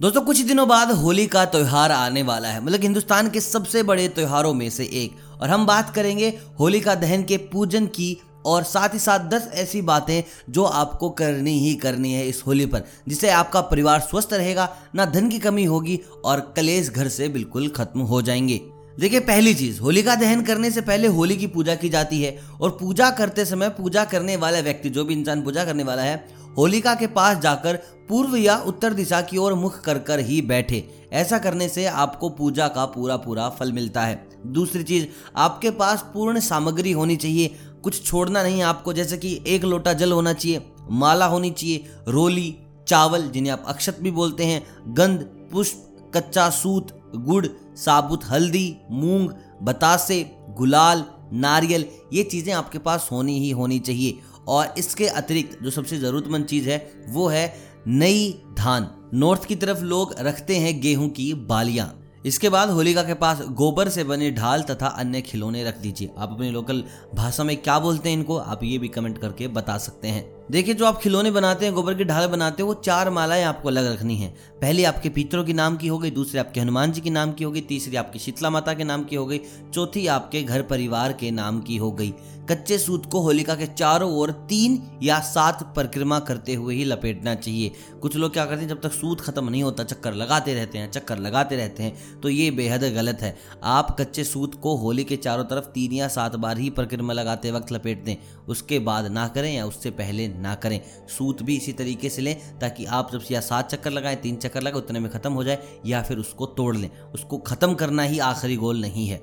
दोस्तों, कुछ दिनों बाद होली का त्यौहार आने वाला है। मतलब हिंदुस्तान के सबसे बड़े त्यौहारों में से एक। और हम बात करेंगे होलिका दहन के पूजन की और साथ ही साथ दस ऐसी बातें जो आपको करनी ही करनी है इस होली पर, जिससे आपका परिवार स्वस्थ रहेगा, ना धन की कमी होगी और कलेश घर से बिल्कुल खत्म हो जाएँगे। देखिए, पहली चीज़ होलिका दहन करने से पहले होली की पूजा की जाती है और पूजा करते समय पूजा करने वाला व्यक्ति, जो भी इंसान पूजा करने वाला है, होलिका के पास जाकर पूर्व या उत्तर दिशा की ओर मुख कर कर ही बैठे। ऐसा करने से आपको पूजा का पूरा पूरा फल मिलता है। दूसरी चीज़, आपके पास पूर्ण सामग्री होनी चाहिए। कुछ छोड़ना नहीं आपको, जैसे कि एक लोटा जल होना चाहिए, माला होनी चाहिए, रोली, चावल, जिन्हें आप अक्षत भी बोलते हैं, गंध, पुष्प, कच्चा सूत गुड़, साबुत हल्दी, मूंग, बतासे, गुलाल, नारियल, ये चीज़ें आपके पास होनी ही होनी चाहिए। और इसके अतिरिक्त जो सबसे ज़रूरतमंद चीज़ है, वो है नई धान। नॉर्थ की तरफ़ लोग रखते हैं गेहूँ की बालियाँ। इसके बाद होलिका के पास गोबर से बने ढाल तथा अन्य खिलौने रख दीजिए। आप अपनी लोकल भाषा में क्या बोलते हैं इनको, आप ये भी कमेंट करके बता सकते हैं। देखिए, जो आप खिलौने बनाते हैं, गोबर की ढाल बनाते हैं, वो चार मालाएँ आपको अलग रखनी है। पहली आपके पितरों के नाम की हो गई, दूसरी आपके हनुमान जी के नाम की हो गई, तीसरी आपकी शीतला माता के नाम की हो गई, चौथी आपके घर परिवार के नाम की हो गई। कच्चे सूत को होलिका के चारों ओर तीन या सात परिक्रमा करते हुए ही लपेटना चाहिए। कुछ लोग क्या करते हैं, जब तक सूत खत्म नहीं होता, चक्कर लगाते रहते हैं, चक्कर लगाते रहते हैं तो ये बेहद गलत है। आप कच्चे सूत को होली के चारों तरफ़ तीन या सात बार ही परिक्रमा लगाते वक्त लपेट दें उसके बाद ना करें या उससे पहले ना करें। सूत भी इसी तरीके से लें ताकि आप जब या सात चक्कर लगाएँ, तीन चक्कर लगाए, उतने में ख़त्म हो जाए या फिर उसको तोड़ लें। उसको ख़त्म करना ही आखिरी गोल नहीं है।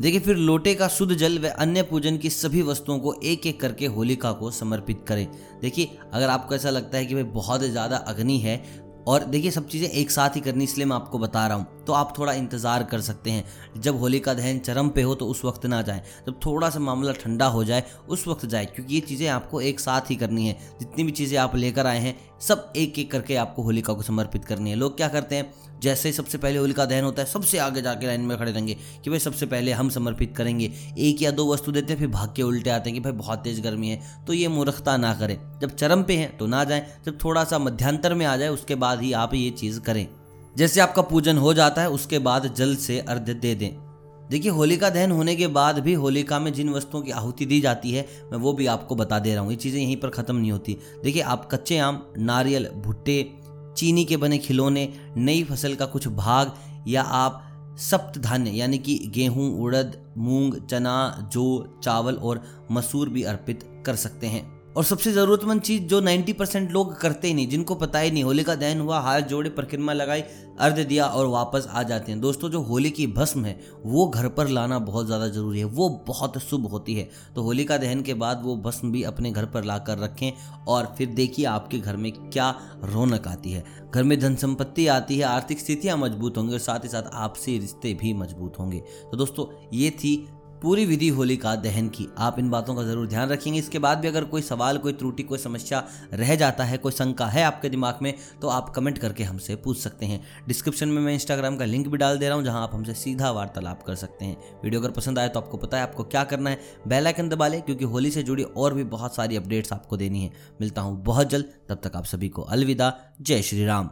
देखिए, फिर लोटे का शुद्ध जल व अन्य पूजन की सभी वस्तुओं को एक एक करके होलिका को समर्पित करें। देखिए, अगर आपको ऐसा लगता है कि भाई बहुत ज़्यादा अग्नि है, और देखिए, सब चीज़ें एक साथ ही करनी, इसलिए मैं आपको बता रहा हूँ। तो आप थोड़ा इंतज़ार कर सकते हैं। जब होली का दहन चरम पे हो तो उस वक्त ना जाएँ। जब थोड़ा सा मामला ठंडा हो जाए, उस वक्त जाए, क्योंकि ये चीज़ें आपको एक साथ ही करनी है। जितनी भी चीज़ें आप लेकर आए हैं, सब एक एक करके आपको होलिका को समर्पित करनी है। लोग क्या करते हैं? जैसे ही सबसे पहले होलिका दहन होता है, सबसे आगे जाके लाइन में खड़े रहेंगे कि भाई सबसे पहले हम समर्पित करेंगे। एक या दो वस्तु देते हैं, फिर भाग के उल्टे आते हैं कि भाई बहुत तेज़ गर्मी है तो ये मूर्खता ना करें। जब चरम पे हैं तो ना जाएँ। जब थोड़ा सा मध्यांतर में आ जाए, उसके बाद ही आप ये चीज़ करें। जैसे आपका पूजन हो जाता है, उसके बाद जल से अर्घ्य दे दें। देखिए, होलिका दहन होने के बाद भी होलिका में जिन वस्तुओं की आहुति दी जाती है, मैं वो भी आपको बता दे रहा हूँ। ये चीज़ें यहीं पर ख़त्म नहीं होती। देखिए, आप कच्चे आम, नारियल, भुट्टे, चीनी के बने खिलौने, नई फ़सल का कुछ भाग, या आप सप्त धान्य यानी कि गेहूँ, उड़द, मूंग, चना, जौ, चावल और मसूर भी अर्पित कर सकते हैं। और सबसे ज़रूरतमंद चीज़ जो 90 परसेंट लोग करते ही नहीं, जिनको पता ही नहीं होली का दहन हुआ, हाथ जोड़े परिक्रमा लगाई अर्ध दिया और वापस आ जाते हैं। दोस्तों, जो होली की भस्म है, वो घर पर लाना बहुत ज़्यादा ज़रूरी है, वो बहुत शुभ होती है। तो होली का दहन के बाद वो भस्म भी अपने घर पर ला कर रखें और फिर देखिए आपके घर में क्या रौनक आती है। घर में धन संपत्ति आती है, आर्थिक स्थितियाँ मज़बूत होंगी और साथ ही साथ आपसी रिश्ते भी मज़बूत होंगे। तो दोस्तों, ये थी पूरी विधि होलिका दहन की। आप इन बातों का ज़रूर ध्यान रखेंगे। इसके बाद भी अगर कोई सवाल, कोई त्रुटि, कोई समस्या रह जाता है, कोई शंका है आपके दिमाग में तो आप कमेंट करके हमसे पूछ सकते हैं। डिस्क्रिप्शन में मैं इंस्टाग्राम का लिंक भी डाल दे रहा हूँ, जहाँ आप हमसे सीधा वार्तालाप कर सकते हैं। वीडियो अगर पसंद आए तो आपको पता है आपको क्या करना है। बेलाइकन दबा लें, क्योंकि होली से जुड़ी और भी बहुत सारी अपडेट्स आपको देनी है। मिलता हूँ बहुत जल्द, तब तक आप सभी को अलविदा। जय श्री राम।